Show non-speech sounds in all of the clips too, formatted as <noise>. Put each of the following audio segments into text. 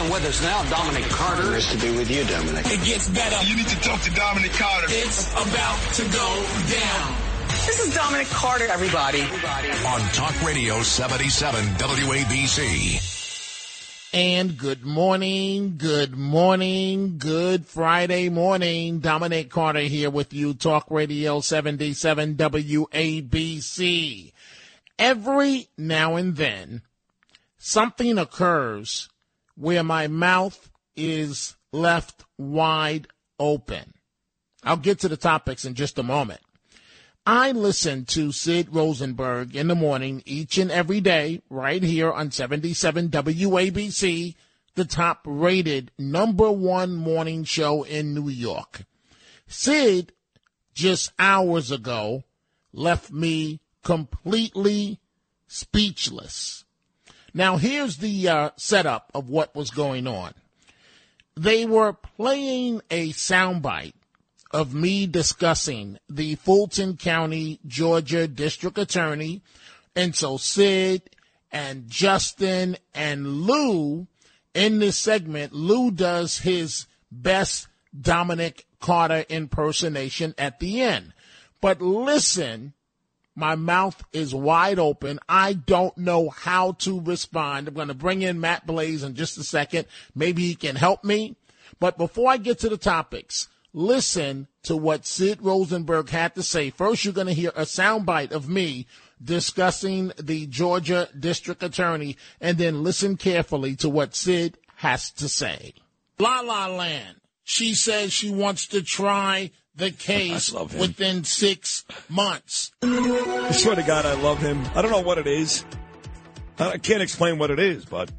And with us now, Dominic Carter. Nice to be with you, Dominic. It gets better. You need to talk to Dominic Carter. It's about to go down. This is Dominic Carter, everybody. On Talk Radio 77 WABC. And good morning, good morning, good Friday morning. Dominic Carter here with you, Talk Radio 77 WABC. Every now and then, something occurs where my mouth is left wide open. I'll get to the topics in just a moment. I listen to Sid Rosenberg in the morning each and every day right here on 77 WABC, the top rated number one morning show in New York. Sid just hours ago left me completely speechless. Now here's the uh, setup of what was going on. They were playing a soundbite of me discussing the Fulton County, Georgia District Attorney. And so Sid and Justin and Lou in this segment, Lou does his best Dominic Carter impersonation at the end. But listen, my mouth is wide open. I don't know how to respond. I'm going to bring in Matt Blaze in just a second. Maybe he can help me. But before I get to the topics, listen to what Sid Rosenberg had to say. First, you're going to hear a soundbite of me discussing the Georgia District Attorney, and then listen carefully to what Sid has to say. La La Land. She says she wants to try the <laughs> case within six months. I swear to God, I love him. I don't know what it is. I can't explain what it is, but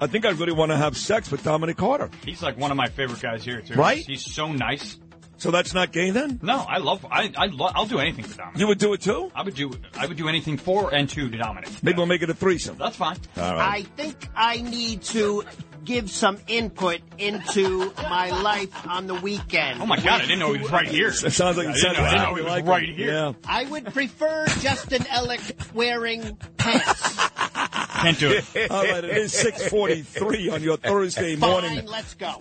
I think I really want to have sex with Dominic Carter. He's like one of my favorite guys here too. Right? He's so nice. So that's not gay then? No, I love. I I lo- I'll do anything for Dominic. You would do it too? I would do. I would do anything for and to Dominic. Maybe we'll make it a threesome. That's fine. All right. I think I need to give some input into my life on the weekend. Oh my God! I didn't know he was right here. It sounds like I it didn't know, I didn't know he was like him. right here. Yeah. I would prefer Justin Ellick wearing pants. Can't do it. <laughs> All right, it is 6:43 on your Thursday morning. Fine, let's go.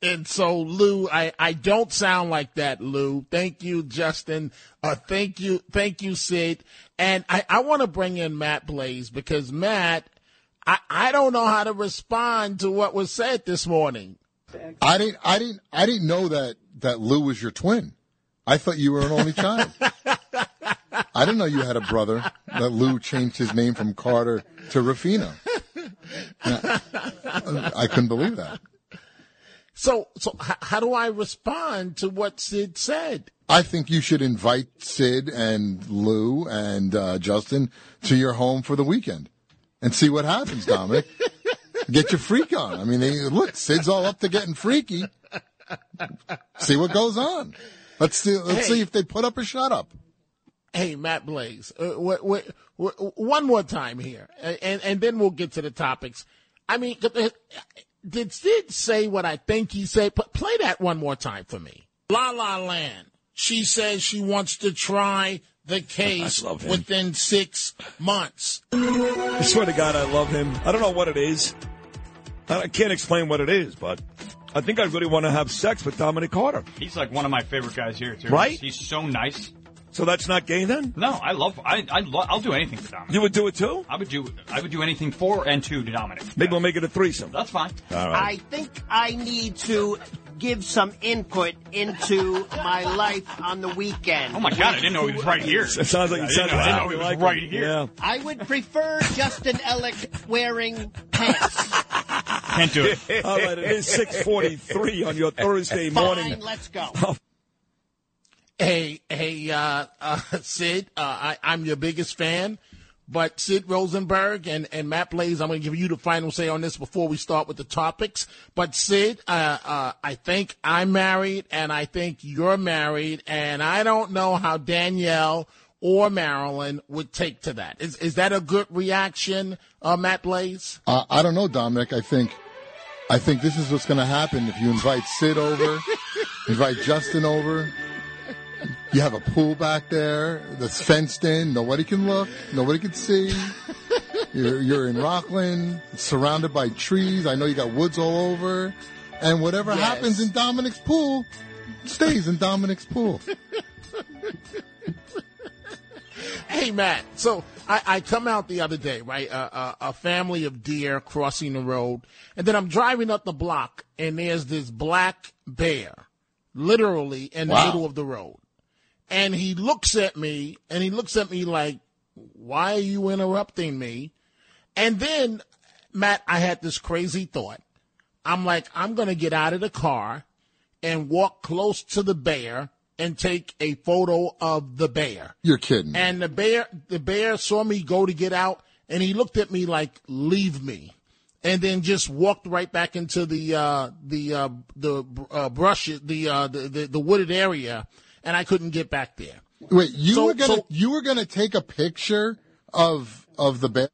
And so, Lou, I, I don't sound like that, Lou. Thank you, Justin. Uh, thank you, thank you, Sid. And I, I want to bring in Matt Blaze because Matt, I, I don't know how to respond to what was said this morning. I didn't. I didn't. I didn't know that that Lou was your twin. I thought you were an only child. I didn't know you had a brother. That Lou changed his name from Carter to Rafino. I couldn't believe that. So, so h- how do I respond to what Sid said? I think you should invite Sid and Lou and uh, Justin to your home for the weekend and see what happens, Dominic. <laughs> Get your freak on. I mean, they, look, Sid's all up to getting freaky. See what goes on. Let's see. Let's Hey. see if they put up or shut up. Hey, Matt Blaze, uh, one more time here, and, and and then we'll get to the topics. I mean, did Sid say what I think he said? P- play that one more time for me. La La Land. She says she wants to try the <laughs> case within six months. I swear to God, I love him. I don't know what it is. I can't explain what it is, but I think I really want to have sex with Dominic Carter. He's like one of my favorite guys here too. Right? He's so nice. So that's not gay then? No, I love. I I lo- I'll do anything for Dominic. You would do it too? I would do. I would do anything for and to Dominic. Maybe we'll make it a threesome. That's fine. All I think I need to give some input into my life on the weekend. Oh my God! I didn't know he was right here. <laughs> It sounds like I it didn't sounds know- I didn't know he was like right him. here. Yeah. I would prefer Justin Ellick wearing pants. Can't do it. <laughs> All right, it is 6:43 on your Thursday Fine, morning. let's go. Hey, hey, uh, uh, <laughs> Sid, uh, I, I'm your biggest fan. But Sid Rosenberg and, and Matt Blaze, I'm going to give you the final say on this before we start with the topics. But Sid, uh, uh, I think I'm married and I think you're married and I don't know how Danielle or Marilyn would take to that. Is, is that a good reaction, uh, Matt Blaze? Uh, I don't know, Dominic. I think, I think this is what's going to happen if you invite Sid over, <laughs> invite Justin over. You have a pool back there that's fenced in. Nobody can look. Nobody can see. You're, you're in Rockland, surrounded by trees. I know you got woods all over. And whatever Yes. happens in Dominic's pool stays in Dominic's pool. Hey, Matt. So I, I come out the other day, right? A, a, a family of deer crossing the road, and then I'm driving up the block, and there's this black bear, literally in the middle of the road, and he looks at me, and he looks at me like, "Why are you interrupting me?" And then, Matt, I had this crazy thought. I'm like, I'm gonna get out of the car and walk close to the bear and take a photo of the bear. You're kidding. And the bear, the bear saw me go to get out, and he looked at me like, "Leave me," and then just walked right back into the uh, the uh, the uh, brush, the, uh, the the the wooded area, and I couldn't get back there. Wait, you So- were gonna so- you were gonna take a picture of of the bear.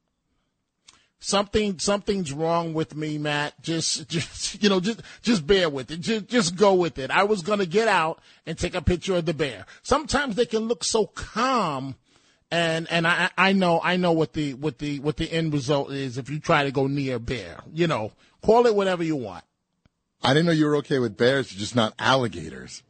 Something something's wrong with me, Matt. Just just <laughs> you know, just just bear with it. Just just go with it. I was gonna get out and take a picture of the bear. Sometimes they can look so calm. And and I I know I know what the what the what the end result is if you try to go near a bear. You know, call it whatever you want. I didn't know you were okay with bears, just not alligators.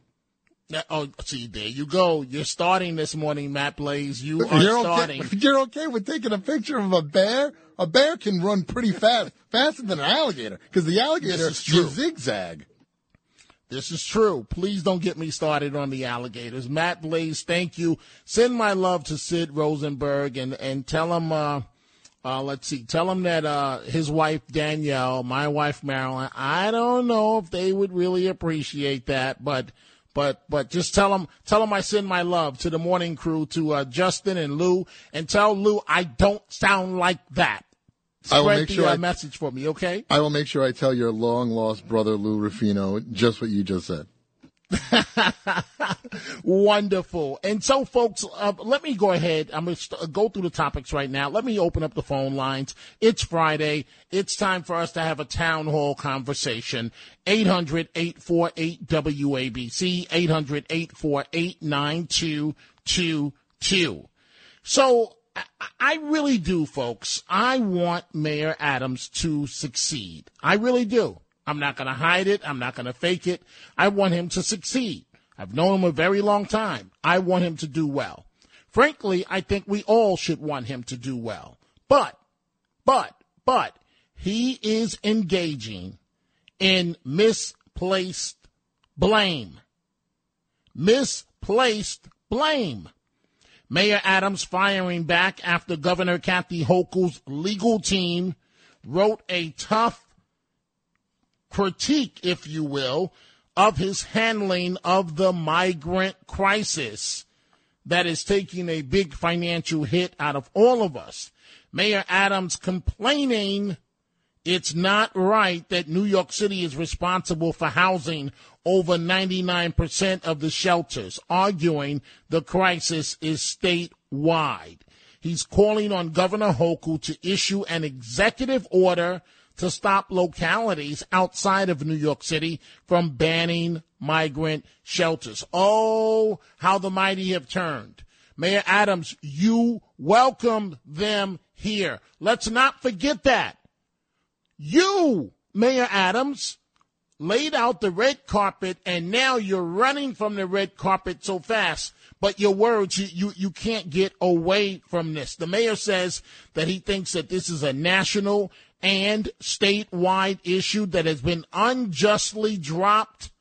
Oh, see, there you go. You're starting this morning, Matt Blaze. You are You're starting. okay. <laughs> You're okay with taking a picture of a bear. A bear can run pretty fast, <laughs> faster than an alligator, because the alligator is true. zigzag. This is true. Please don't get me started on the alligators. Matt Blaze, thank you. Send my love to Sid Rosenberg and, and tell him, uh, uh, let's see, tell him that, uh, his wife Danielle, my wife Marilyn, I don't know if they would really appreciate that, but, but, but just tell him, tell him I send my love to the morning crew, to, uh, Justin and Lou, and tell Lou I don't sound like that. I will make the sure uh, I- message for me, okay? I will make sure I tell your long lost brother Lou Rufino just what you just said. <laughs> Wonderful. And so, folks, uh, let me go ahead. I'm going to st- go through the topics right now. Let me open up the phone lines. It's Friday. It's time for us to have a town hall conversation. 800 848 WABC, 800 848 9222. So, I- I really do, folks. I want Mayor Adams to succeed. I really do. I'm not going to hide it. I'm not going to fake it. I want him to succeed. I've known him a very long time. I want him to do well. Frankly, I think we all should want him to do well. But, but, but, he is engaging in misplaced blame. Misplaced blame. Mayor Adams firing back after Governor Kathy Hochul's legal team wrote a tough critique, if you will, of his handling of the migrant crisis that is taking a big financial hit out of all of us. Mayor Adams complaining it's not right that New York City is responsible for housing over 99% of the shelters, arguing the crisis is statewide. He's calling on Governor Hochul to issue an executive order to stop localities outside of New York City from banning migrant shelters. Oh, how the mighty have turned. Mayor Adams, you welcomed them here. Let's not forget that. You, Mayor Adams, laid out the red carpet and now you're running from the red carpet so fast. But your words, you, you, you can't get away from this. The mayor says that he thinks that this is a national and statewide issue that has been unjustly dropped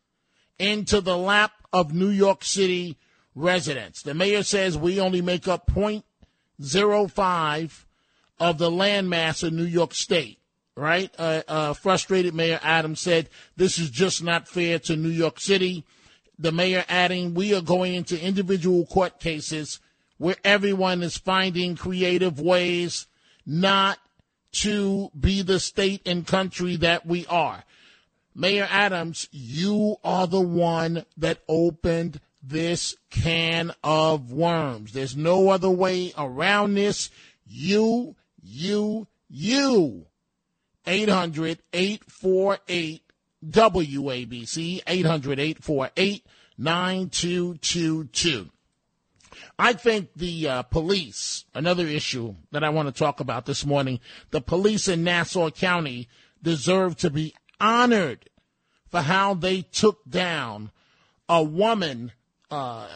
into the lap of New York City residents. The mayor says we only make up 0.05 of the landmass of New York State. Right? Uh, uh, frustrated Mayor Adams said this is just not fair to New York City. The mayor adding, we are going into individual court cases where everyone is finding creative ways not to be the state and country that we are. Mayor Adams, you are the one that opened this can of worms. There's no other way around this. You, you, you. 800 848 WABC, 800 848 9222. I think the uh, police, another issue that I want to talk about this morning, the police in Nassau County deserve to be honored for how they took down a woman uh,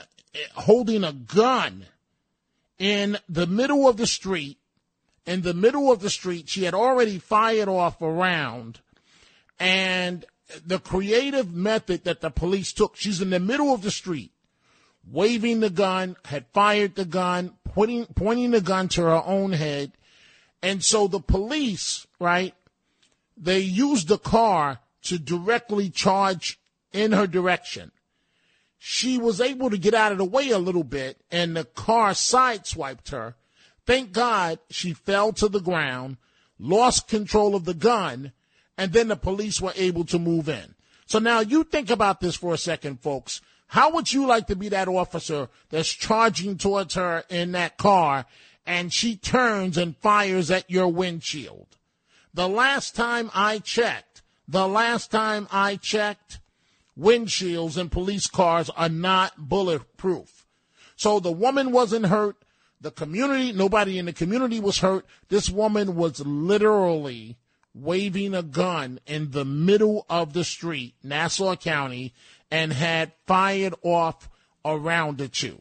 holding a gun in the middle of the street. In the middle of the street, she had already fired off a round, and the creative method that the police took, she's in the middle of the street, waving the gun, had fired the gun, pointing, pointing the gun to her own head. And so the police, right, they used the car to directly charge in her direction. She was able to get out of the way a little bit, and the car sideswiped her. Thank God she fell to the ground, lost control of the gun, and then the police were able to move in. So now you think about this for a second, folks. How would you like to be that officer that's charging towards her in that car and she turns and fires at your windshield? The last time I checked, the last time I checked, windshields in police cars are not bulletproof. So the woman wasn't hurt. The community, nobody in the community was hurt. This woman was literally waving a gun in the middle of the street, Nassau County, and had fired off a round or two.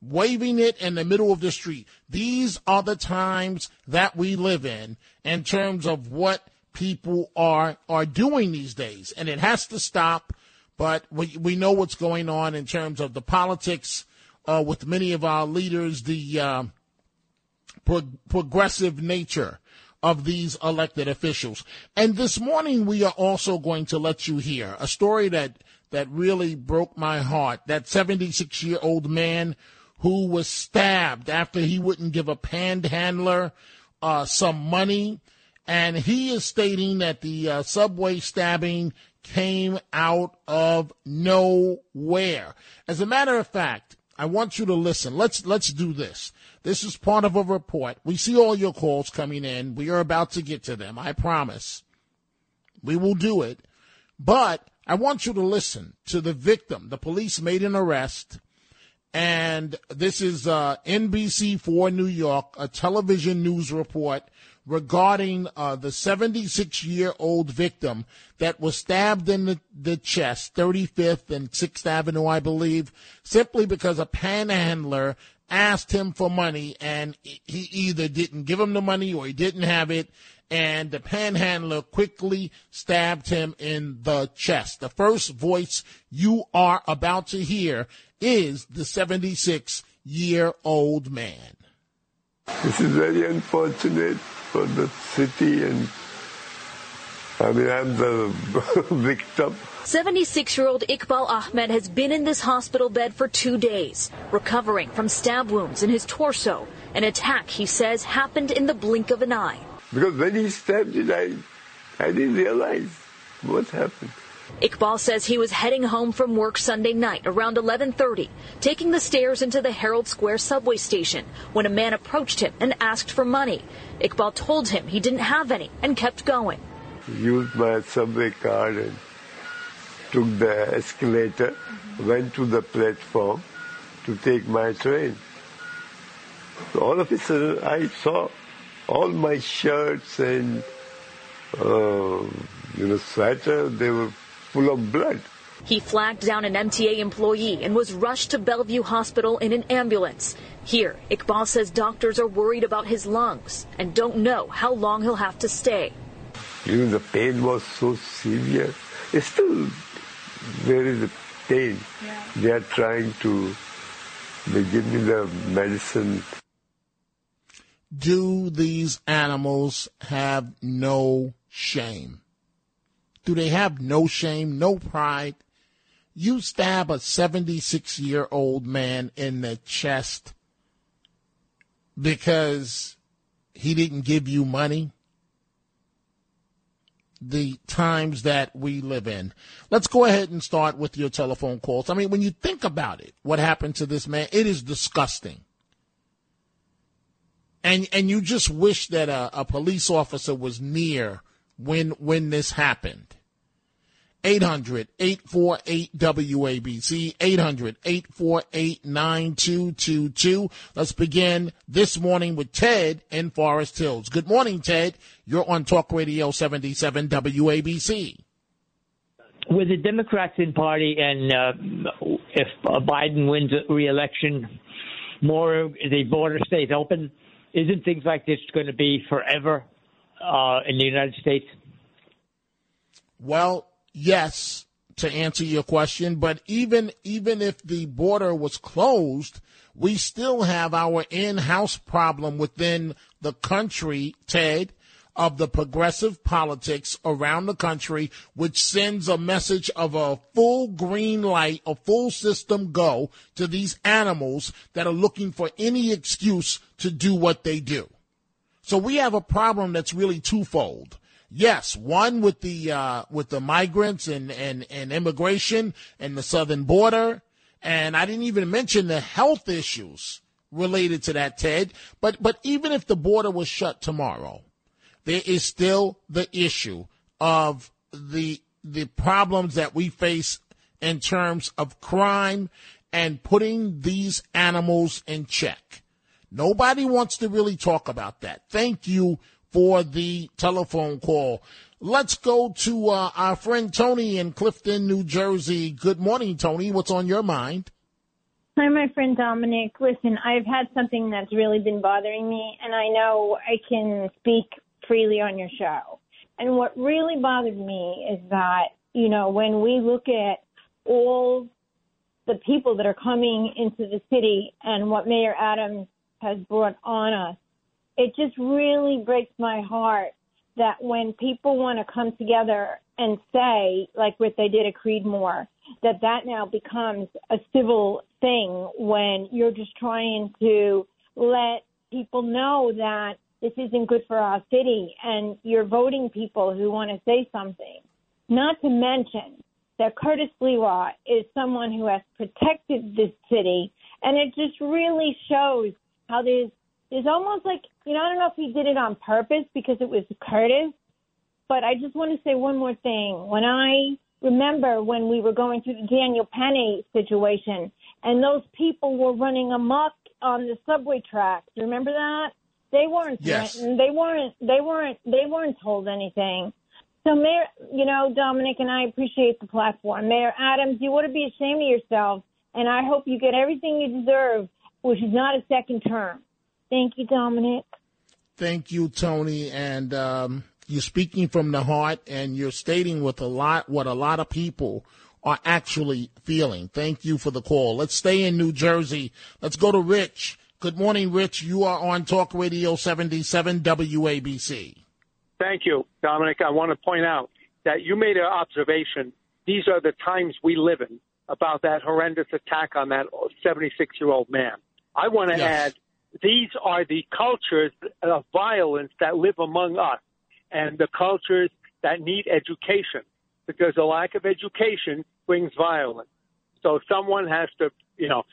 Waving it in the middle of the street. These are the times that we live in in terms of what people are are doing these days. And it has to stop, but we, we know what's going on in terms of the politics uh, with many of our leaders, the uh, pro- progressive nature of these elected officials. And this morning, we are also going to let you hear a story that, that really broke my heart. That 76 year old man who was stabbed after he wouldn't give a panhandler uh, some money. And he is stating that the uh, subway stabbing came out of nowhere. As a matter of fact, I want you to listen. Let's let's do this. This is part of a report. We see all your calls coming in. We are about to get to them. I promise. We will do it. But I want you to listen to the victim. The police made an arrest. And this is uh, NBC4 New York, a television news report regarding uh, the 76 year old victim that was stabbed in the, the chest, 35th and 6th Avenue, I believe, simply because a panhandler asked him for money and he either didn't give him the money or he didn't have it. And the panhandler quickly stabbed him in the chest. The first voice you are about to hear is the 76 year old man. This is very unfortunate for the city and I mean, I'm the <laughs> victim. 76 year old Iqbal Ahmed has been in this hospital bed for two days, recovering from stab wounds in his torso. An attack, he says, happened in the blink of an eye. Because when he stabbed it, I, I didn't realize what happened. Iqbal says he was heading home from work Sunday night around 11:30, taking the stairs into the Herald Square subway station when a man approached him and asked for money. Iqbal told him he didn't have any and kept going. Used my subway card and took the escalator, went to the platform to take my train. So all of a sudden, I saw all my shirts and uh, you know sweater. They were full of blood. He flagged down an MTA employee and was rushed to Bellevue Hospital in an ambulance. Here, Iqbal says doctors are worried about his lungs and don't know how long he'll have to stay. You know, the pain was so severe. It's still there is a pain. Yeah. They are trying to they give me the medicine. Do these animals have no shame? Do they have no shame, no pride? You stab a 76 year old man in the chest because he didn't give you money? The times that we live in. Let's go ahead and start with your telephone calls. I mean, when you think about it, what happened to this man, it is disgusting. And, and you just wish that a, a police officer was near when, when this happened 800 848 WABC, 800 848 9222. Let's begin this morning with Ted in Forest Hills. Good morning, Ted. You're on Talk Radio 77 WABC. With the Democrats in party, and uh, if Biden wins re-election, more the border stays open, isn't things like this going to be forever uh, in the United States? Well, yes, to answer your question, but even even if the border was closed, we still have our in-house problem within the country, Ted, of the progressive politics around the country, which sends a message of a full green light, a full system go to these animals that are looking for any excuse to do what they do. So we have a problem that's really twofold. Yes, one with the uh, with the migrants and, and, and immigration and the southern border, and I didn't even mention the health issues related to that, Ted. But but even if the border was shut tomorrow, there is still the issue of the the problems that we face in terms of crime and putting these animals in check. Nobody wants to really talk about that. Thank you for the telephone call. Let's go to uh, our friend Tony in Clifton, New Jersey. Good morning, Tony. What's on your mind? Hi, my friend Dominic. Listen, I've had something that's really been bothering me, and I know I can speak freely on your show. And what really bothered me is that, you know, when we look at all the people that are coming into the city and what Mayor Adams has brought on us, it just really breaks my heart that when people want to come together and say, like what they did at Creedmoor, that that now becomes a civil thing when you're just trying to let people know that this isn't good for our city and you're voting people who want to say something. Not to mention that Curtis Sliwa is someone who has protected this city and it just really shows how there's there's almost like you know, I don't know if he did it on purpose because it was Curtis, but I just want to say one more thing. When I remember when we were going through the Daniel Penny situation and those people were running amok on the subway tracks. Remember that? They weren't Yes. threatened. They weren't they weren't they weren't told anything. So Mayor you know, Dominic and I appreciate the platform. Mayor Adams, you ought to be ashamed of yourself and I hope you get everything you deserve, which is not a second term. Thank you, Dominic. Thank you, Tony. And um, you're speaking from the heart, and you're stating with a lot what a lot of people are actually feeling. Thank you for the call. Let's stay in New Jersey. Let's go to Rich. Good morning, Rich. You are on Talk Radio 77 WABC. Thank you, Dominic. I want to point out that you made an observation. These are the times we live in about that horrendous attack on that 76 year old man. I want to Yes. add these are the cultures of violence that live among us and the cultures that need education because a lack of education brings violence. So someone has to, you know,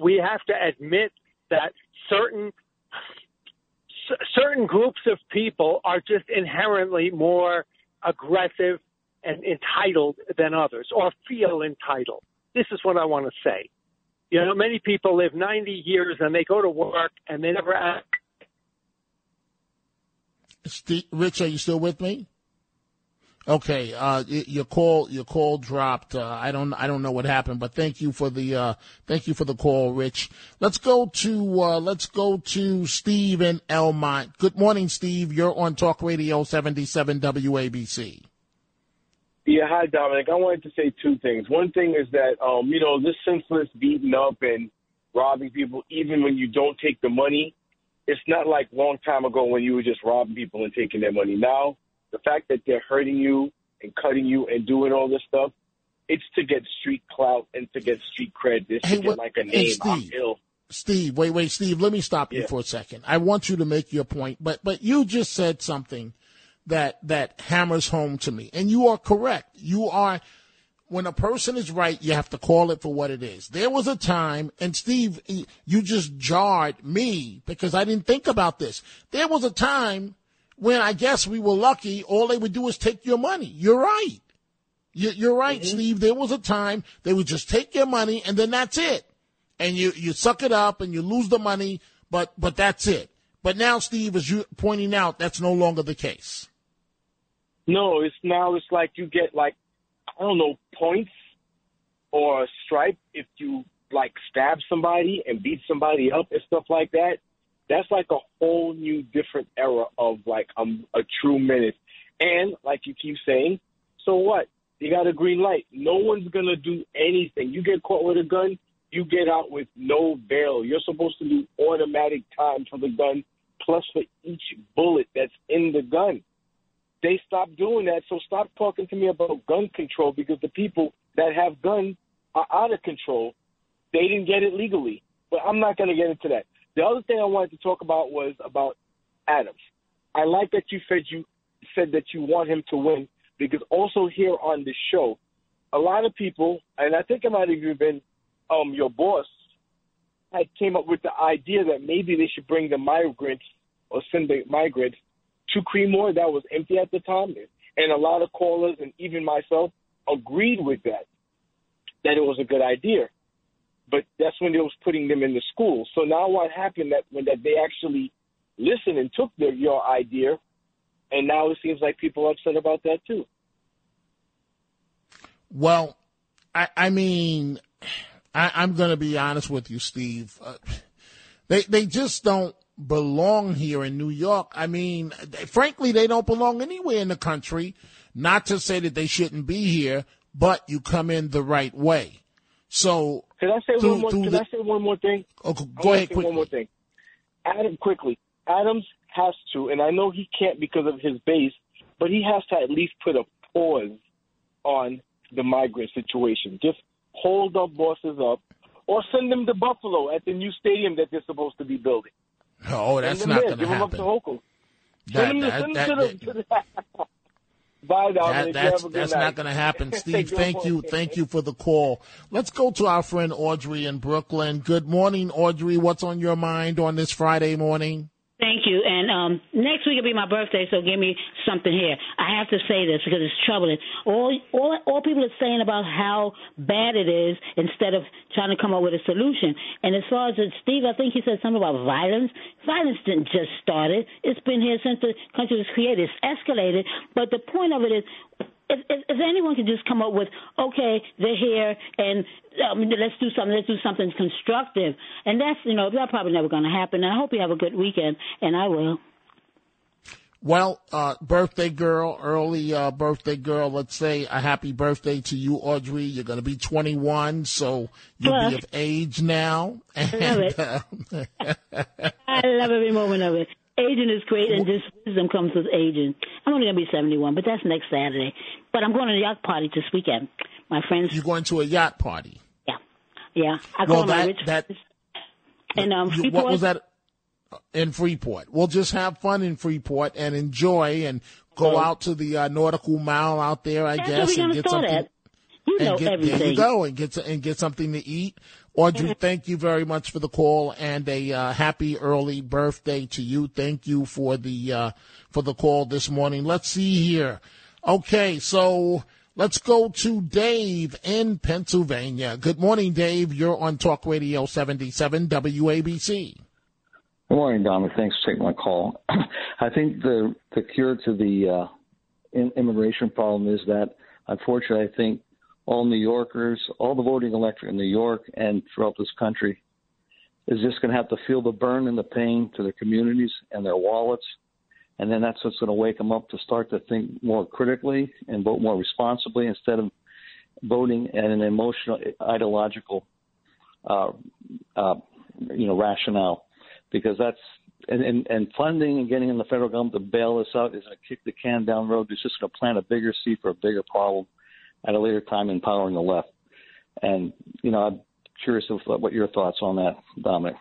we have to admit that certain certain groups of people are just inherently more aggressive and entitled than others or feel entitled. This is what I want to say. You know, many people live 90 years and they go to work and they never ask. Steve, Rich, are you still with me? Okay, uh, your call, your call dropped. Uh, I don't, I don't know what happened, but thank you for the, uh, thank you for the call, Rich. Let's go to, uh, let's go to Steve in Elmont. Good morning, Steve. You're on Talk Radio 77 WABC. Yeah, hi Dominic. I wanted to say two things. One thing is that um, you know, this senseless beating up and robbing people, even when you don't take the money, it's not like long time ago when you were just robbing people and taking their money. Now, the fact that they're hurting you and cutting you and doing all this stuff, it's to get street clout and to get street cred. It's to get like a Hey, name. I'm Steve. ill. Steve, wait, wait, Steve, let me stop you for a second. I want you to make your point, but but you just said something that that hammers home to me. And you are correct. You are when a person is right, you have to call it for what it is. There was a time, and Steve, you just jarred me because I didn't think about this. There was a time when I guess we were lucky, all they would do is take your money. You're right. You, you're right, mm-hmm. Steve. There was a time they would just take your money and then that's it, and you you suck it up and you lose the money, but but that's it. But now, Steve, as you pointing out, that's no longer the case. No, it's now it's like you get like I don't know points or a stripe if you like stab somebody and beat somebody up and stuff like that. That's like a whole new different era of like um, a true menace. And like you keep saying, so what? You got a green light. No one's gonna do anything. You get caught with a gun, you get out with no bail. You're supposed to do automatic time for the gun, plus for each bullet that's in the gun. They stopped doing that, so stop talking to me about gun control because the people that have guns are out of control. They didn't get it legally. But I'm not going to get into that. The other thing I wanted to talk about was about Adams. I like that you said you said that you want him to win because also here on the show, a lot of people, and I think it might have even been um, your boss, had came up with the idea that maybe they should bring the migrants or send the migrants to Creedmoor that was empty at the time. And a lot of callers and even myself agreed with that, that it was a good idea. But that's when they was putting them in the school. So now what happened that when that they actually listened and took their, your idea, and now it seems like people are upset about that too. Well, I, I mean, I, I'm going to be honest with you, Steve. Uh, they they just don't belong here in New York. I mean, they, frankly, they don't belong anywhere in the country. Not to say that they shouldn't be here, but you come in the right way. So, Can I say through- one more? Can the- I say one more thing? Oh, go ahead quickly. One more thing. Adam, quickly. Adams has to, and I know he can't because of his base, but he has to at least put a pause on the migrant situation. Just hold up bosses up, or send them to Buffalo at the new stadium that they're supposed to be building. Oh, that's not going to happen. Give them up to. Hochul. That- Send them, that- send that- them the, to the <laughs> Bye, Dominic. You that's have a good that's night. not going to happen, <laughs> Steve. Thank you, thank you for the call. Let's go to our friend Audrey in Brooklyn. Good morning, Audrey. What's on your mind on this Friday morning? Thank you. And um, next week will be my birthday, so give me something here. I have to say this because it's troubling. All all all people are saying about how bad it is instead of trying to come up with a solution. And as far as Steve, I think he said something about violence. Violence didn't just start it. It's been here since the country was created. It's escalated. But the point of it is, if, if, if anyone could just come up with, okay, they're here and um, let's do something, let's do something constructive, and that's you know that's probably never going to happen. And I hope you have a good weekend, and I will. Well, uh, birthday girl, early uh, birthday girl. Let's say a happy birthday to you, Audrey. You're going to be 21, so you'll be of age now. I love it. uh, <laughs> I love every moment of it. Aging is great, and just wisdom comes with aging. I'm only going to be 71, but that's next Saturday. But I'm going to the yacht party this weekend. My friends. You're going to a yacht party. Yeah, yeah. I well, call my that rich that and um. you- Freeport, what was that in Freeport? We'll just have fun in Freeport and enjoy and go out to the uh, nautical mile out there. I That's guess and get something. at. You and know get, There you go, and get and get something to eat. Audrey, thank you very much for the call and a uh, happy early birthday to you. Thank you for the uh, for the call this morning. Let's see here. Okay, so let's go to Dave in Pennsylvania. Good morning, Dave. You're on Talk Radio 77 WABC. Good morning, Dominic. Thanks for taking my call. <clears throat> I think the the cure to the uh, immigration problem is that, unfortunately, I think all New Yorkers, all the voting electorate in New York and throughout this country, is just going to have to feel the burn and the pain to their communities and their wallets, and then that's what's going to wake them up to start to think more critically and vote more responsibly instead of voting at an emotional, ideological, uh, uh, you know, rationale. Because that's and, and, and funding and getting in the federal government to bail this out is going to kick the can down the road. It's just going to plant a bigger seed for a bigger problem at a later time, empowering the left. And you know, I'm curious of what your thoughts on that, Dominic.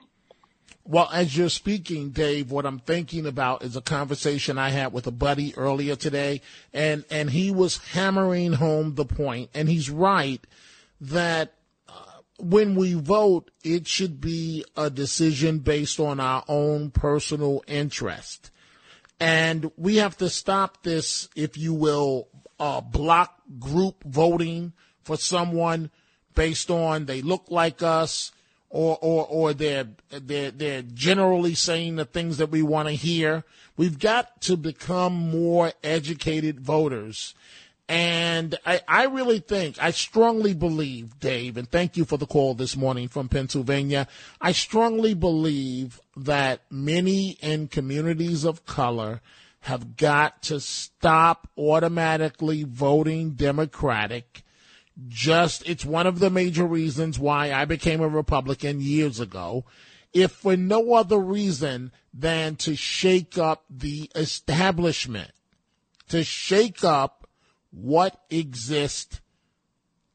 Well, as you're speaking, Dave, what I'm thinking about is a conversation I had with a buddy earlier today, and and he was hammering home the point, and he's right that uh, when we vote, it should be a decision based on our own personal interest, and we have to stop this, if you will, uh, block group voting for someone based on they look like us or or or they're they're they're generally saying the things that we want to hear. We've got to become more educated voters. And I, I really think, I strongly believe, Dave, and thank you for the call this morning from Pennsylvania. I strongly believe that many in communities of color have got to stop automatically voting Democratic. Just, it's one of the major reasons why I became a Republican years ago. If for no other reason than to shake up the establishment, to shake up what exists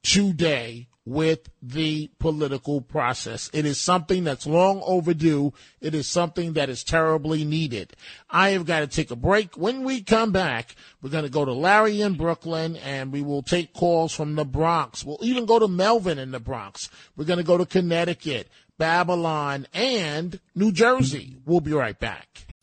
today with the political process. It is something that's long overdue. It is something that is terribly needed. I have got to take a break. When we come back, we're going to go to Larry in Brooklyn and we will take calls from the Bronx. We'll even go to Melvin in the Bronx. We're going to go to Connecticut, Babylon, and New Jersey. We'll be right back.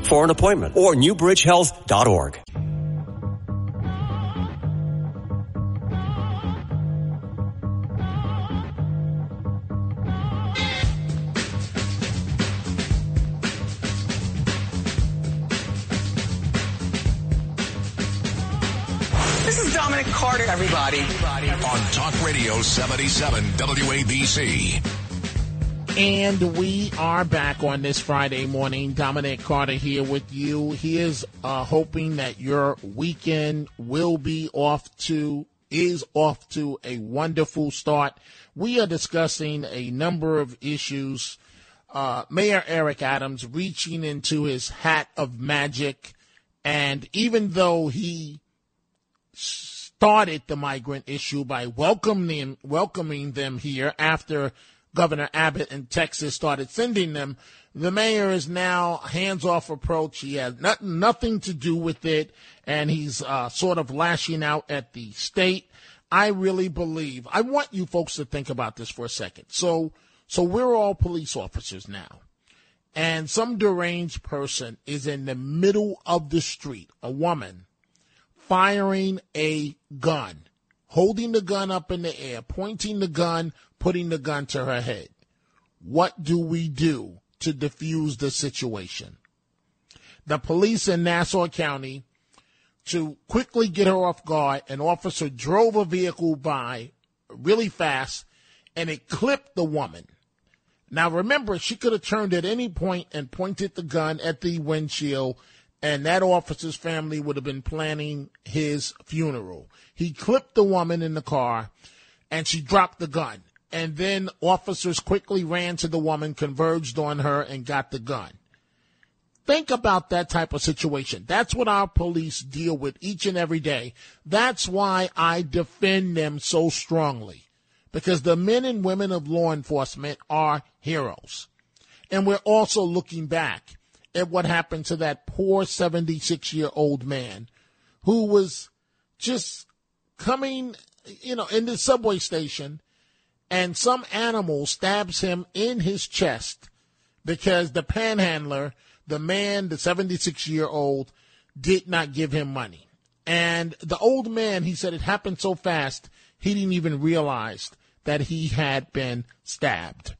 for an appointment or newbridgehealth.org. This is Dominic Carter, everybody. On Talk Radio 77 WABC. And we are back on this Friday morning. Dominic Carter here with you. He is uh, hoping that your weekend will be off to, is off to a wonderful start. We are discussing a number of issues. Uh, Mayor Eric Adams reaching into his hat of magic. And even though he started the migrant issue by welcoming welcoming them here after Governor Abbott in Texas started sending them. The mayor is now hands off approach. He has not, nothing to do with it, and he's uh, sort of lashing out at the state. I really believe. I want you folks to think about this for a second. So, so we're all police officers now, and some deranged person is in the middle of the street, a woman, firing a gun, holding the gun up in the air, pointing the gun, putting the gun to her head. What do we do to defuse the situation? The police in Nassau County, to quickly get her off guard, an officer drove a vehicle by really fast and it clipped the woman. Now remember, she could have turned at any point and pointed the gun at the windshield and that officer's family would have been planning his funeral. He clipped the woman in the car and she dropped the gun. And then officers quickly ran to the woman, converged on her, and got the gun. Think about that type of situation. That's what our police deal with each and every day. That's why I defend them so strongly. Because the men and women of law enforcement are heroes. And we're also looking back at what happened to that poor 76 year old man who was just coming, you know, in the subway station and some animal stabs him in his chest because the panhandler, the man, the 76 year old, did not give him money. And the old man, he said it happened so fast, he didn't even realize that he had been stabbed.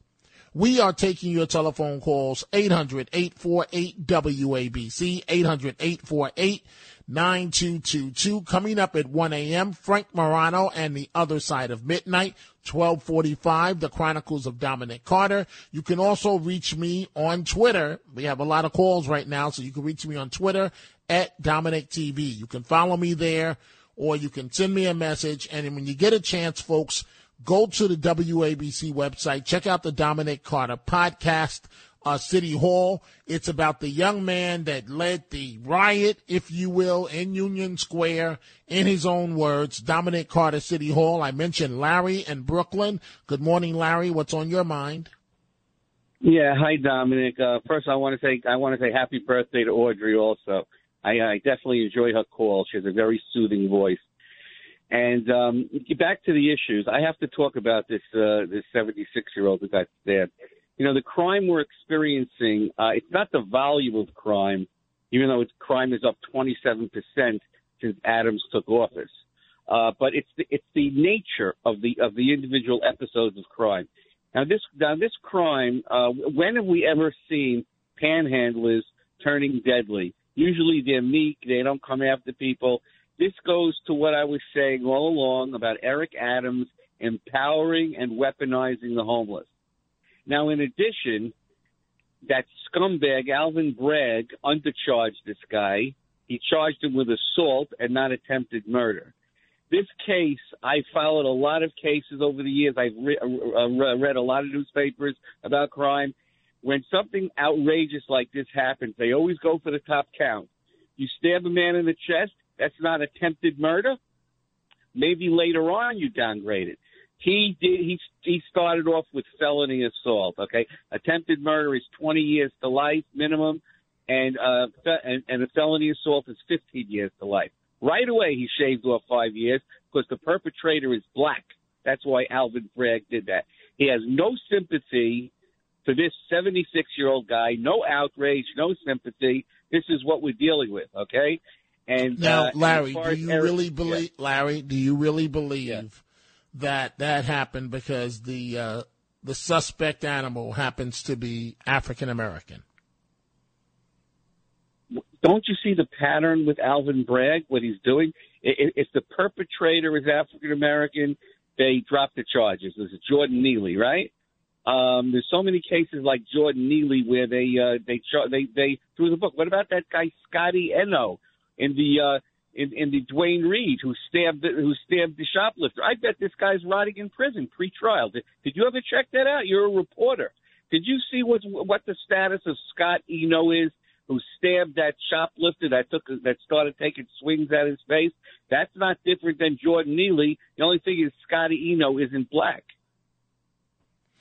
We are taking your telephone calls 800 848 WABC, 800 848 9222. Coming up at 1 a.m., Frank Morano and the other side of midnight, 1245, the Chronicles of Dominic Carter. You can also reach me on Twitter. We have a lot of calls right now, so you can reach me on Twitter at Dominic TV. You can follow me there or you can send me a message. And when you get a chance, folks, go to the WABC website, check out the Dominic Carter podcast. uh, City Hall. It's about the young man that led the riot, if you will, in Union Square, in his own words. Dominic Carter, City Hall. I mentioned Larry and Brooklyn. Good morning, Larry. What's on your mind? Yeah, hi Dominic. Uh, first, I want to say I want to say happy birthday to Audrey. Also, I, I definitely enjoy her call. She has a very soothing voice. And um, back to the issues, I have to talk about this uh, this 76 year old who got stabbed. You know, the crime we're experiencing, uh, it's not the volume of crime, even though it's, crime is up 27 percent since Adams took office. Uh, but it's the, it's the nature of the of the individual episodes of crime. Now this now this crime, uh, when have we ever seen panhandlers turning deadly? Usually they're meek, they don't come after people. This goes to what I was saying all along about Eric Adams empowering and weaponizing the homeless. Now, in addition, that scumbag Alvin Bragg undercharged this guy. He charged him with assault and not attempted murder this case, I followed a lot of cases over the years. I've re- uh, read a lot of newspapers about crime. When something outrageous like this happens, they always go for the top count. You stab a man in the chest, that's not attempted murder. Maybe later on you downgrade it. He did. He he started off with felony assault. Okay, attempted murder is 20 years to life minimum, and uh, and, and a felony assault is 15 years to life. Right away, he shaved off five years because the perpetrator is black. That's why Alvin Bragg did that. He has no sympathy for this 76 year old guy, no outrage, no sympathy. This is what we're dealing with, okay? And now, uh, Larry, do you Eric, really believe? Yeah. Larry, do you really believe that that happened because the uh, the suspect animal happens to be African American? don't you see the pattern with Alvin Bragg, what he's doing? If the perpetrator is African American, they drop the charges. There's Jordan Neely, right? Um, there's so many cases like Jordan Neely where they uh, they they they threw the book. What about that guy Scotty Eno in the uh, in, in the Duane Reade who stabbed the, who stabbed the shoplifter? I bet this guy's rotting in prison pre-trial. Did, did you ever check that out? You're a reporter. Did you see what what the status of Scott Eno is? who stabbed that shoplifter that took that started taking swings at his face. That's not different than Jordan Neely. The only thing is Scotty Eno isn't black.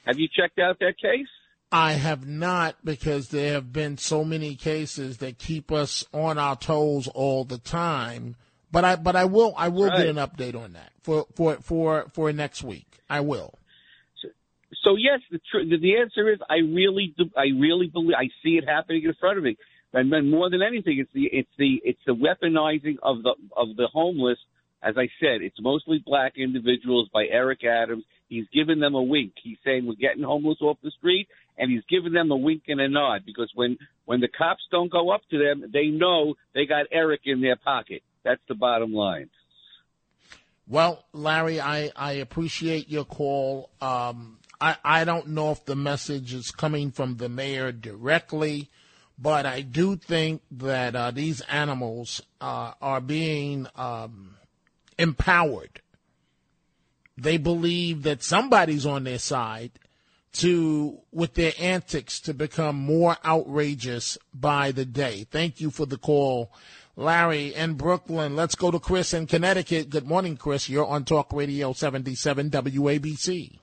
Have you checked out that case? I have not because there have been so many cases that keep us on our toes all the time. But I but I will I will Right. get an update on that for for for for next week. I will. So yes, the tr- the, the answer is I really do, I really believe I see it happening in front of me. And then more than anything, it's the it's the it's the weaponizing of the of the homeless. As I said, it's mostly black individuals by Eric Adams. He's giving them a wink. He's saying we're getting homeless off the street, and he's giving them a wink and a nod because when when the cops don't go up to them, they know they got Eric in their pocket. That's the bottom line. Well, Larry, I, I appreciate your call. Um, I, I don't know if the message is coming from the mayor directly, but I do think that uh, these animals uh, are being um, empowered. They believe that somebody's on their side to, with their antics, to become more outrageous by the day. Thank you for the call. Larry in Brooklyn. Let's go to Chris in Connecticut. Good morning, Chris. You're on Talk Radio 77 WABC.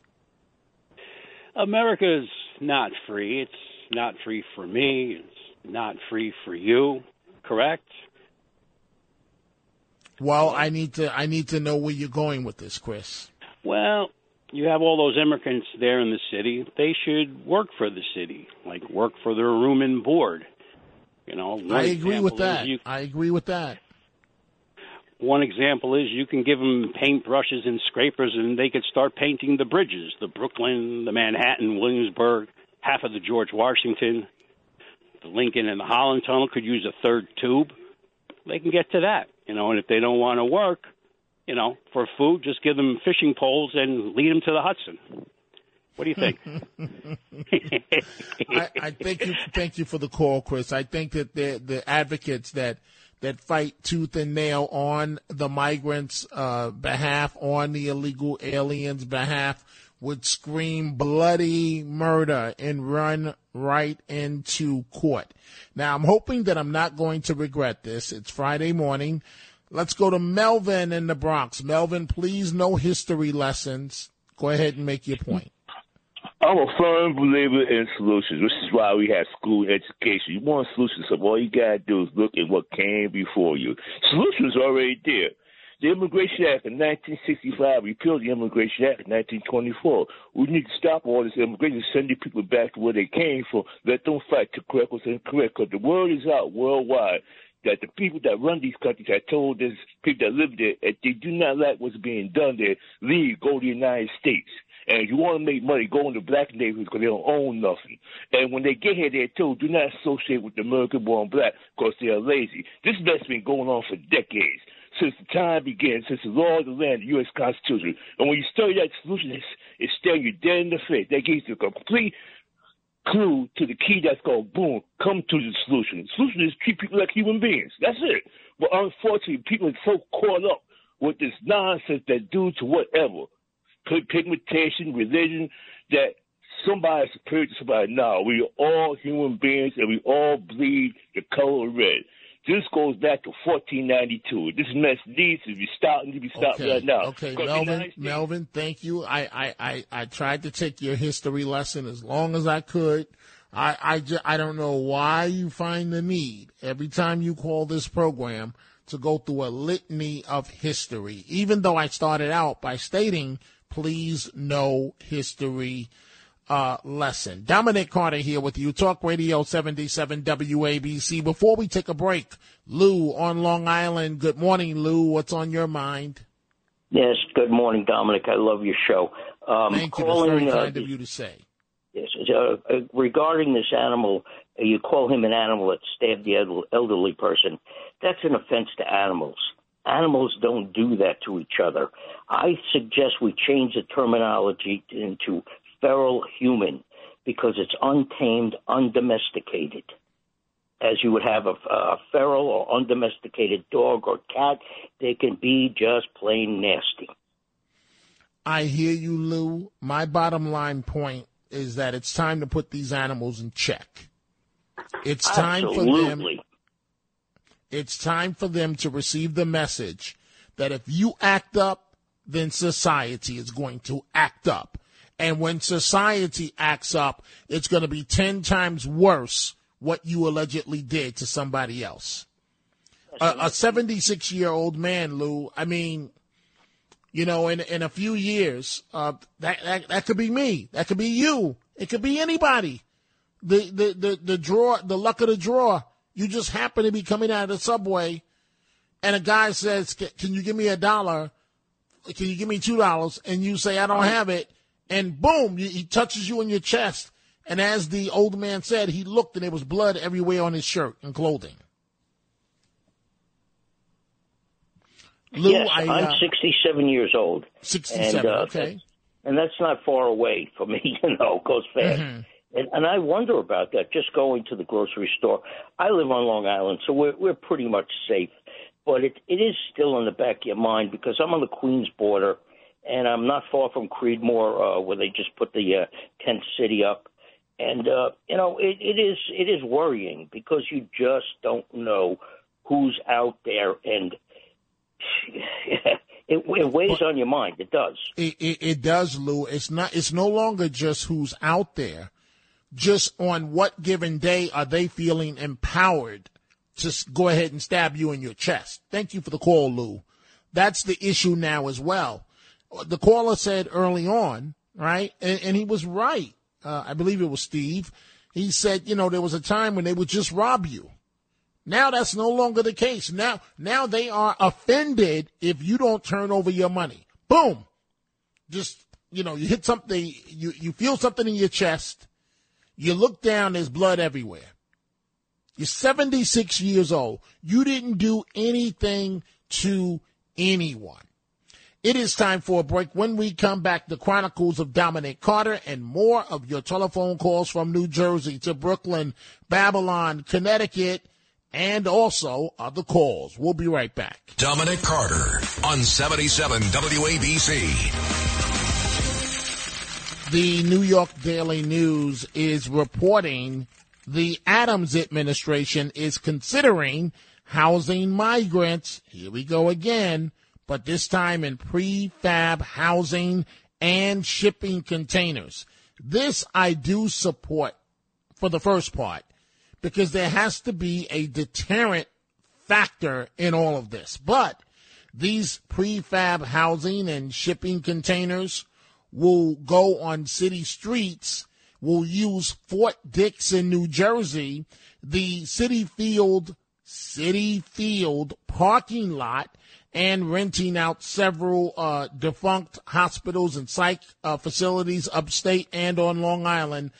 America's not free. It's not free for me. It's not free for you. Correct? Well, I need to I need to know where you're going with this, Chris. Well, you have all those immigrants there in the city. They should work for the city, like work for their room and board. You know, I agree with that. You, I agree with that. one example is you can give them paintbrushes and scrapers, and they could start painting the bridges, the Brooklyn, the Manhattan, Williamsburg, half of the George Washington, the Lincoln, and the Holland Tunnel could use a third tube. They can get to that, you know. And if they don't want to work, you know, for food, just give them fishing poles and lead them to the Hudson. What do you think? <laughs> I, I thank you thank you for the call, Chris. I think that the the advocates that that fight tooth and nail on the migrants' uh, behalf, on the illegal aliens' behalf, would scream bloody murder and run right into court. Now, I'm hoping that I'm not going to regret this. It's Friday morning. Let's go to Melvin in the Bronx. Melvin, please, no history lessons. Go ahead and make your point. I'm a firm believer in solutions, which is why we have school education. You want solutions, so all you gotta do is look at what came before you. Solutions are already there. The Immigration Act of 1965 repealed the Immigration Act of 1924. We need to stop all this immigration, sending people back to where they came from. Let them fight to correct what's incorrect, because the word is out worldwide that the people that run these countries have told these people that live there they do not like what's being done there, leave, go to the United States. And if you want to make money, go into black neighborhoods because they don't own nothing. And when they get here, they're told, do not associate with the American born black because they are lazy. This has been going on for decades. Since the time began, since the law of the land, the U.S. Constitution. And when you study that solution, it's, it's staring you dead in the face. That gives you a complete clue to the key that's going to boom, come to the solution. The solution is treat people like human beings. That's it. But unfortunately, people are so caught up with this nonsense that due to whatever, pigmentation, religion, that somebody's superior to somebody. Now, we are all human beings and we all bleed the color red. This goes back to 1492. This mess needs to be stopped. Needs to be stopped Okay, right now. okay, Melvin, Melvin, thank you. I, I, I, I tried to take your history lesson as long as I could. I, I, ju- I don't know why you find the need every time you call this program to go through a litany of history, even though I started out by stating, please know history uh, lesson. Dominic Carter here with you, Talk Radio 77 WABC. Before we take a break, Lou on Long Island. Good morning, Lou. What's on your mind? Yes, good morning, Dominic. I love your show. Um, Thank you. That's calling, very uh, kind of you to say. Yes, uh, uh, regarding this animal, uh, you call him an animal that stabbed the elderly person. That's an offense to animals. Animals don't do that to each other. I suggest we change the terminology into feral human because it's untamed, undomesticated. As you would have a, a feral or undomesticated dog or cat, they can be just plain nasty. I hear you, Lou. My bottom line point is that it's time to put these animals in check. It's time for them. It's time for them to receive the message that if you act up, then society is going to act up. And when society acts up, it's going to be 10 times worse what you allegedly did to somebody else. A 76 year old man, Lou, I mean, you know, in, in a few years, uh, that, that, that could be me. That could be you. It could be anybody. The, the, the, the draw, the luck of the draw. You just happen to be coming out of the subway and a guy says, "Can- you give me a dollar? Can you give me two dollars? And you say, I don't have it. And boom, he touches you in your chest. And as the old man said, he looked and there was blood everywhere on his shirt and clothing. Lou, yes, I, am uh, 67 years old. 67, and, uh, okay. And that's not far away for me, <laughs> you know, it goes fast. Mhm. And, and I wonder about that, just going to the grocery store. I live on Long Island, so we're, we're pretty much safe. But it, it is still in the back of your mind because I'm on the Queens border, and I'm not far from Creedmoor, uh, where they just put the uh, tent city up. And, uh, you know, it, it is it is worrying because you just don't know who's out there and <laughs> it, it weighs on your mind. It does. It, it, it does, Lou. It's not. It's no longer just who's out there. Just on what given day are they feeling empowered to go ahead and stab you in your chest? Thank you for the call, Lou. That's the issue now as well. The caller said early on, right, and, and he was right. Uh, I believe it was Steve. He said, you know, there was a time when they would just rob you. Now that's no longer the case. Now, now they are offended if you don't turn over your money. Boom. Just, you know, you hit something, you, you feel something in your chest. You look down, there's blood everywhere. You're 76 years old. You didn't do anything to anyone. It is time for a break. When we come back, the Chronicles of Dominic Carter and more of your telephone calls from New Jersey to Brooklyn, Babylon, Connecticut, and also other calls. We'll be right back. Dominic Carter on 77 WABC. the New York Daily News is reporting the Adams administration is considering housing migrants. Here we go again, but this time in prefab housing and shipping containers. This I do support for the first part because there has to be a deterrent factor in all of this. But these prefab housing and shipping containers will go on city streets, will use Fort Dix in New Jersey, the Citi Field, Citi Field parking lot, and renting out several uh, defunct hospitals and psych uh, facilities upstate and on Long Island.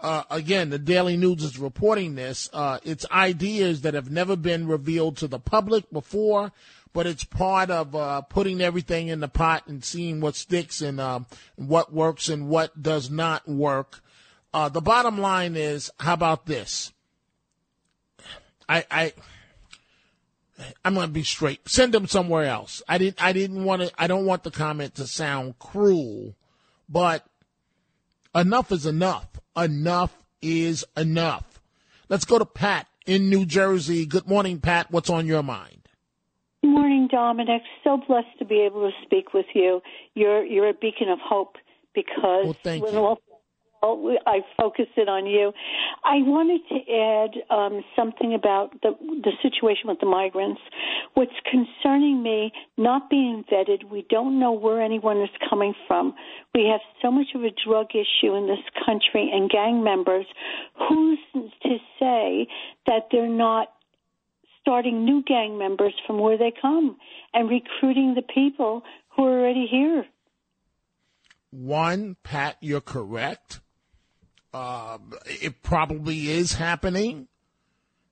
Uh, again, the Daily News is reporting this. Uh, it's ideas that have never been revealed to the public before but it's part of uh, putting everything in the pot and seeing what sticks and uh, what works and what does not work. Uh, the bottom line is, how about this? I, I, I'm going to be straight. Send them somewhere else. I didn't. I didn't want to. I don't want the comment to sound cruel, but enough is enough. Enough is enough. Let's go to Pat in New Jersey. Good morning, Pat. What's on your mind? Good morning, Dominic. So blessed to be able to speak with you. You're you're a beacon of hope because well, thank when you. All I focused it on you. I wanted to add um, something about the the situation with the migrants. What's concerning me, not being vetted, we don't know where anyone is coming from. We have so much of a drug issue in this country and gang members. Who's to say that they're not starting new gang members from where they come and recruiting the people who are already here. One, Pat, you're correct. Uh, it probably is happening.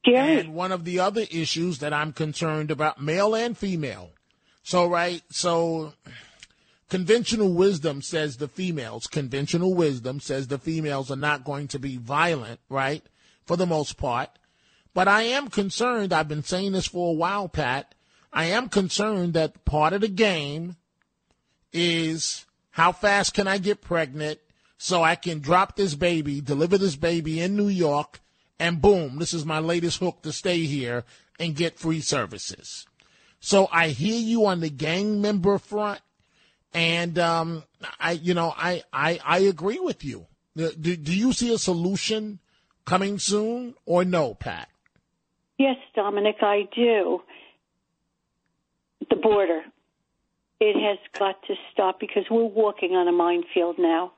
Gary. And one of the other issues that I'm concerned about, male and female. So, right, so conventional wisdom says the females, conventional wisdom says the females are not going to be violent, right, for the most part. But I am concerned, I've been saying this for a while, Pat. I am concerned that part of the game is how fast can I get pregnant so I can drop this baby, deliver this baby in New York, and boom, this is my latest hook to stay here and get free services. So I hear you on the gang member front, and um, I, you know, I, I, I agree with you. Do, do you see a solution coming soon, or no, Pat? Yes, Dominic, I do. The border. It has got to stop because we're walking on a minefield now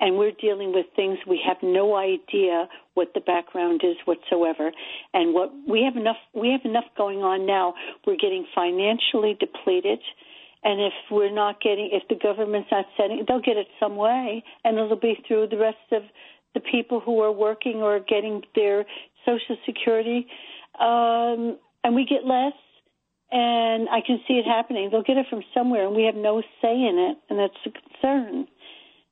and we're dealing with things we have no idea what the background is whatsoever and what we have enough we have enough going on now we're getting financially depleted and if we're not getting if the government's not setting they'll get it some way and it'll be through the rest of the people who are working or getting their social security um, and we get less. And I can see it happening. They'll get it from somewhere, and we have no say in it, and that's a concern.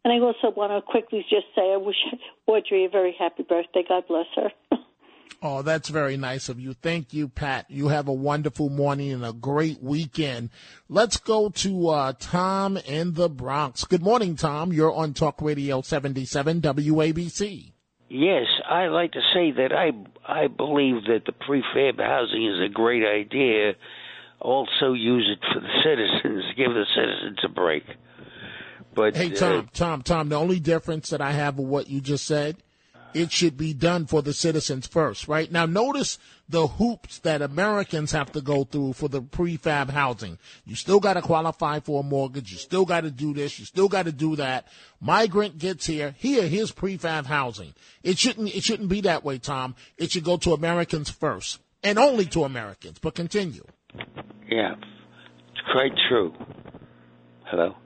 And I also want to quickly just say I wish Audrey a very happy birthday. God bless her. <laughs> Oh, that's very nice of you. Thank you, Pat. You have a wonderful morning and a great weekend. Let's go to uh, Tom in the Bronx. Good morning, Tom. You're on Talk Radio 77 WABC. Yes, I like to say that I I believe that the prefab housing is a great idea. Also, use it for the citizens. Give the citizens a break. But hey, uh, Tom, Tom, Tom. The only difference that I have with what you just said, it should be done for the citizens first, right? Now, notice the hoops that Americans have to go through for the prefab housing. You still got to qualify for a mortgage. You still got to do this. You still got to do that. Migrant gets here. Here, here's prefab housing. It shouldn't, it shouldn't be that way, Tom. It should go to Americans first and only to Americans, but continue. yeah, it's quite true. Hello.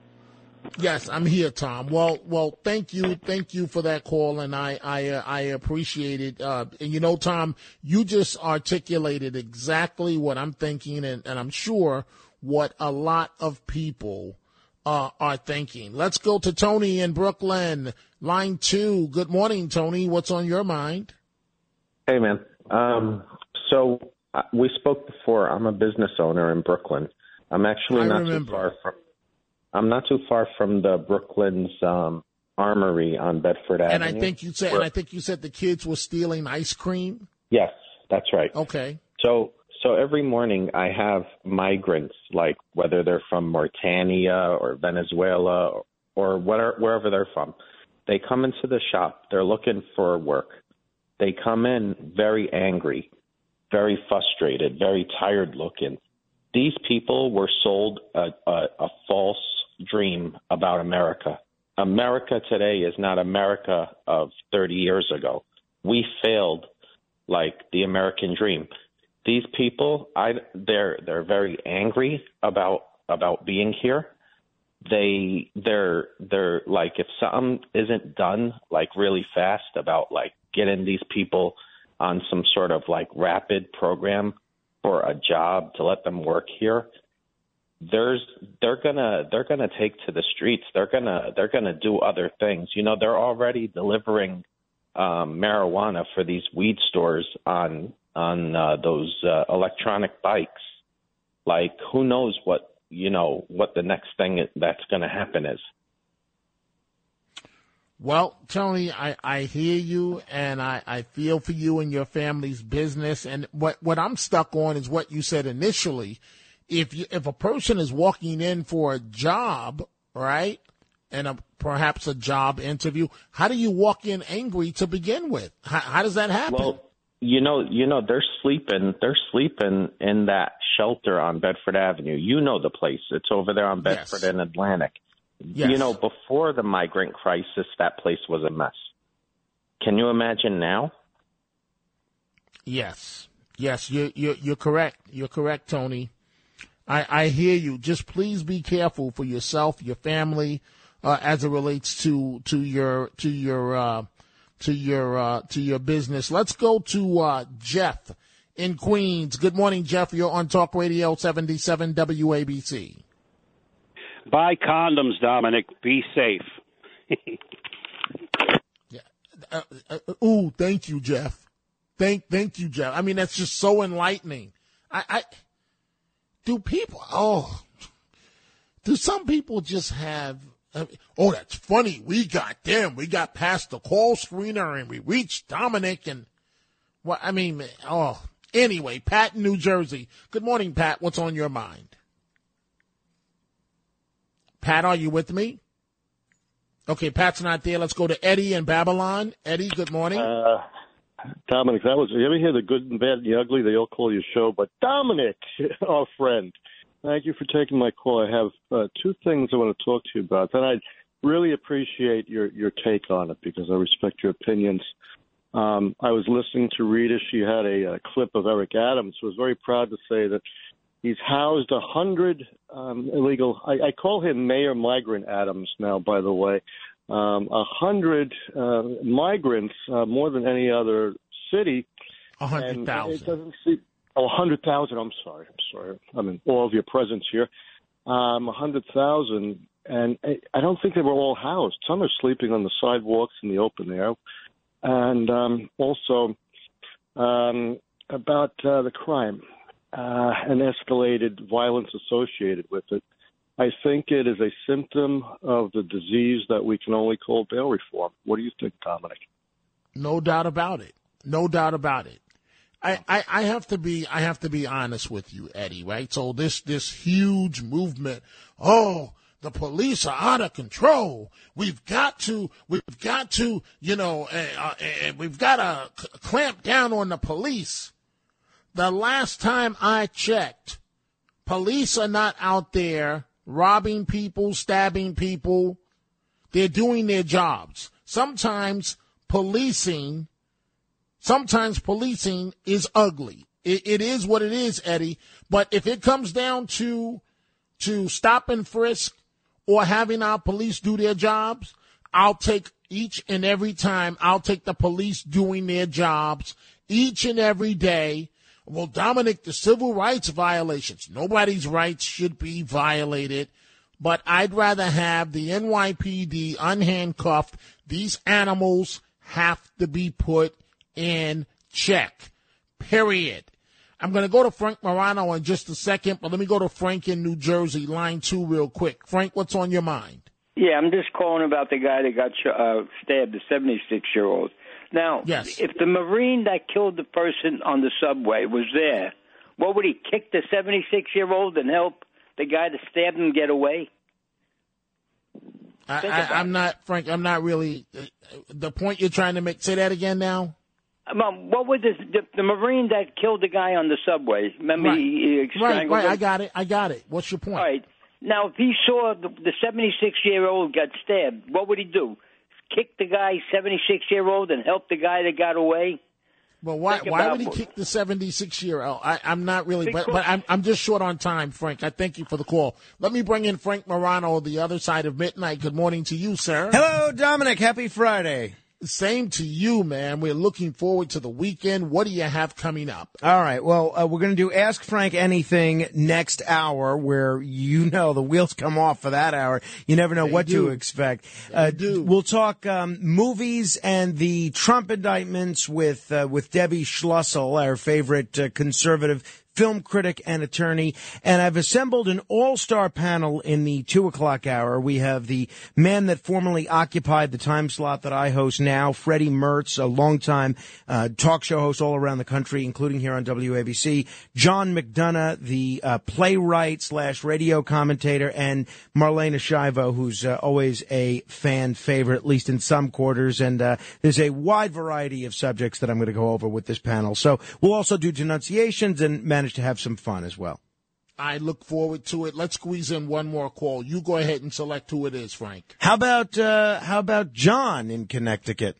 Yes, I'm here, Tom. Well, well, thank you, thank you for that call, and I, I, uh, I appreciate it. Uh, and you know, Tom, you just articulated exactly what I'm thinking, and, and I'm sure what a lot of people uh, are thinking. Let's go to Tony in Brooklyn, line two. Good morning, Tony. What's on your mind? Hey, man. Um, so uh, we spoke before. I'm a business owner in Brooklyn. I'm actually I not remember. too far from. I'm not too far from the Brooklyn's um, Armory on Bedford Avenue. And I think you said, where- and I think you said the kids were stealing ice cream. Yes, that's right. Okay. So so every morning I have migrants, like whether they're from Mauritania or Venezuela or, or whatever, wherever they're from, they come into the shop. They're looking for work. They come in very angry, very frustrated, very tired looking. These people were sold a, a, a false dream about America. America today is not America of 30 years ago. We failed like the American dream. These people, I they're they're very angry about about being here. They they're they're like if something isn't done like really fast about like getting these people on some sort of like rapid program for a job to let them work here, there's they're gonna they're gonna take to the streets. They're gonna they're gonna do other things. You know, they're already delivering um, marijuana for these weed stores on on uh, those uh, electronic bikes. Like, who knows what you know what the next thing that's going to happen is. Well, Tony, I, I hear you and I, I feel for you and your family's business. And what, what I'm stuck on is what you said initially. If you, if a person is walking in for a job, right, and a, perhaps a job interview, how do you walk in angry to begin with? How, how does that happen? Well, you know, you know, they're sleeping. They're sleeping in that shelter on Bedford Avenue. You know the place. It's over there on Bedford and Atlantic. Yes. You know, before the migrant crisis, that place was a mess. Can you imagine now? Yes, yes, you're you're, you're correct. You're correct, Tony. I, I hear you. Just please be careful for yourself, your family, uh, as it relates to to your to your uh, to your uh, to your business. Let's go to uh, Jeff in Queens. Good morning, Jeff. You're on Talk Radio 77 WABC. Buy condoms, Dominic. Be safe. <laughs> Uh, uh, ooh, thank you, Jeff. Thank, thank you, Jeff. I mean, that's just so enlightening. I, I, do people? Oh, do some people just have? Oh, that's funny. We got them. We got past the call screener and we reached Dominic and what? I mean, oh. Anyway, Pat in New Jersey. Good morning, Pat. What's on your mind? Pat, are you with me? Okay, Pat's not there. Let's go to Eddie in Babylon. Eddie, good morning. Uh, Dominic, that was. You ever hear the good and bad and the ugly? They all call you show, but Dominic, <laughs> our friend, thank you for taking my call. I have uh, two things I want to talk to you about. Then I'd really appreciate your your take on it because I respect your opinions. Um, I was listening to Rita. She had a, a clip of Eric Adams. who was very proud to say that he's housed a hundred um, illegal. I, I call him Mayor Migrant Adams now, by the way. Um, A hundred uh, migrants, uh, more than any other city. A hundred And thousand. It doesn't seem. Oh, a hundred thousand. I'm sorry. I'm sorry. I mean, all of your presence here. Um, a hundred thousand, and I, I don't think they were all housed. Some are sleeping on the sidewalks in the open air, and um, also um, about uh, the crime uh, and escalated violence associated with it. I think it is a symptom of the disease that we can only call bail reform. What do you think, Dominic? No doubt about it. No doubt about it. I, I, I have to be I have to be honest with you, Eddie. Right? So this this huge movement. Oh, the police are out of control. We've got to we've got to you know uh, uh, we've got to clamp down on the police. The last time I checked, police are not out there robbing people, stabbing people. They're doing their jobs. Sometimes policing, sometimes policing is ugly. It, it is what it is, Eddie. But if it comes down to to stop and frisk or having our police do their jobs, I'll take each and every time. I'll take the police doing their jobs each and every day. Well, Dominic, the civil rights violations, nobody's rights should be violated, but I'd rather have the NYPD unhandcuffed. These animals have to be put in check. Period. I'm going to go to Frank Morano in just a second, but let me go to Frank in New Jersey, line two, real quick. Frank, what's on your mind? Yeah, I'm just calling about the guy that got uh, stabbed, the 76 year old. Now, yes. if the Marine that killed the person on the subway was there, what would he kick the 76 year old and help the guy that stabbed him get away? I, I, I'm not, Frank. I'm not really. Uh, the point you're trying to make. Say that again now. Um, what was this, the, the Marine that killed the guy on the subway? Remember, Right. he, he Right, right. him? I got it. I got it. What's your point? All right. Now, if he saw the, the 76 year old got stabbed, what would he do? Kick the guy 76 year old and help the guy that got away? Well, why Think why about would he what- kick the 76 year old? I, I'm not really, but, but I'm, I'm just short on time, Frank. I thank you for the call. Let me bring in Frank Morano, the other side of midnight. Good morning to you, sir. Hello, Dominic. Happy Friday. Same to you, man. We're looking forward to the weekend. What do you have coming up? All right. Well, uh, we're going to do Ask Frank Anything next hour, where you know the wheels come off for that hour. You never know They what do. to expect. Uh, We'll talk um, movies and the Trump indictments with uh, with Debbie Schlussel, our favorite uh, conservative film critic and attorney. And I've assembled an all-star panel in the two o'clock hour. We have the man that formerly occupied the time slot that I host now, Freddie Mertz, a longtime uh, talk show host all around the country, including here on WABC. John McDonough, the uh, playwright slash radio commentator, and Marlena Shivo, who's uh, always a fan favorite, at least in some quarters. And uh, there's a wide variety of subjects that I'm going to go over with this panel. So we'll also do denunciations and manage to have some fun as well. I look forward to it. Let's squeeze in one more call. You go ahead and select who it is, Frank. How about uh, how about John in Connecticut?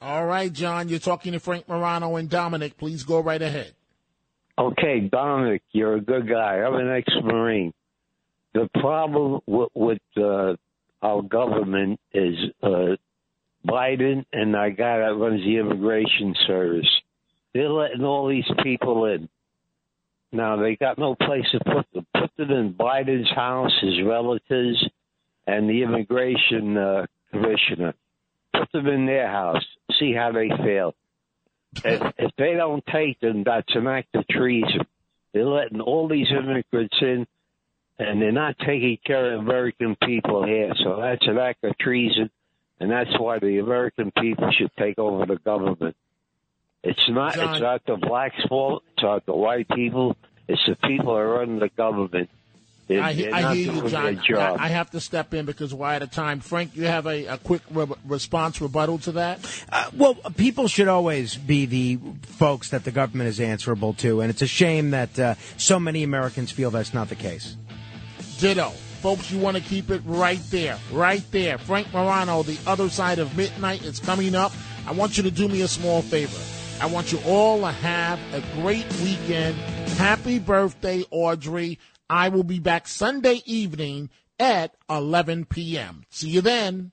All right, John. You're talking to Frank Morano and Dominic. Please go right ahead. Okay, Dominic, you're a good guy. I'm an ex-marine. The problem with, with uh, our government is uh, Biden and our guy that runs the immigration service. They're letting all these people in. Now they got no place to put them. Put them in Biden's house, his relatives, and the immigration uh, commissioner. Put them in their house. See how they feel. If, if they don't take them, that's an act of treason. They're letting all these immigrants in, and they're not taking care of American people here. So that's an act of treason, and that's why the American people should take over the government. It's not. John- It's not the blacks' fault. It's not the white people. It's the people that run the government. They're, I, they're I not hear you, doing John. their job. I, I have to step in because we're out of time. Frank, you have a, a quick re- response rebuttal to that? Uh, well, people should always be the folks that the government is answerable to, and it's a shame that uh, so many Americans feel that's not the case. Ditto. Folks, you want to keep it right there, right there. Frank Morano, the other side of midnight is coming up. I want you to do me a small favor. I want you all to have a great weekend. Happy birthday, Audrey. I will be back Sunday evening at 11 p.m. See you then.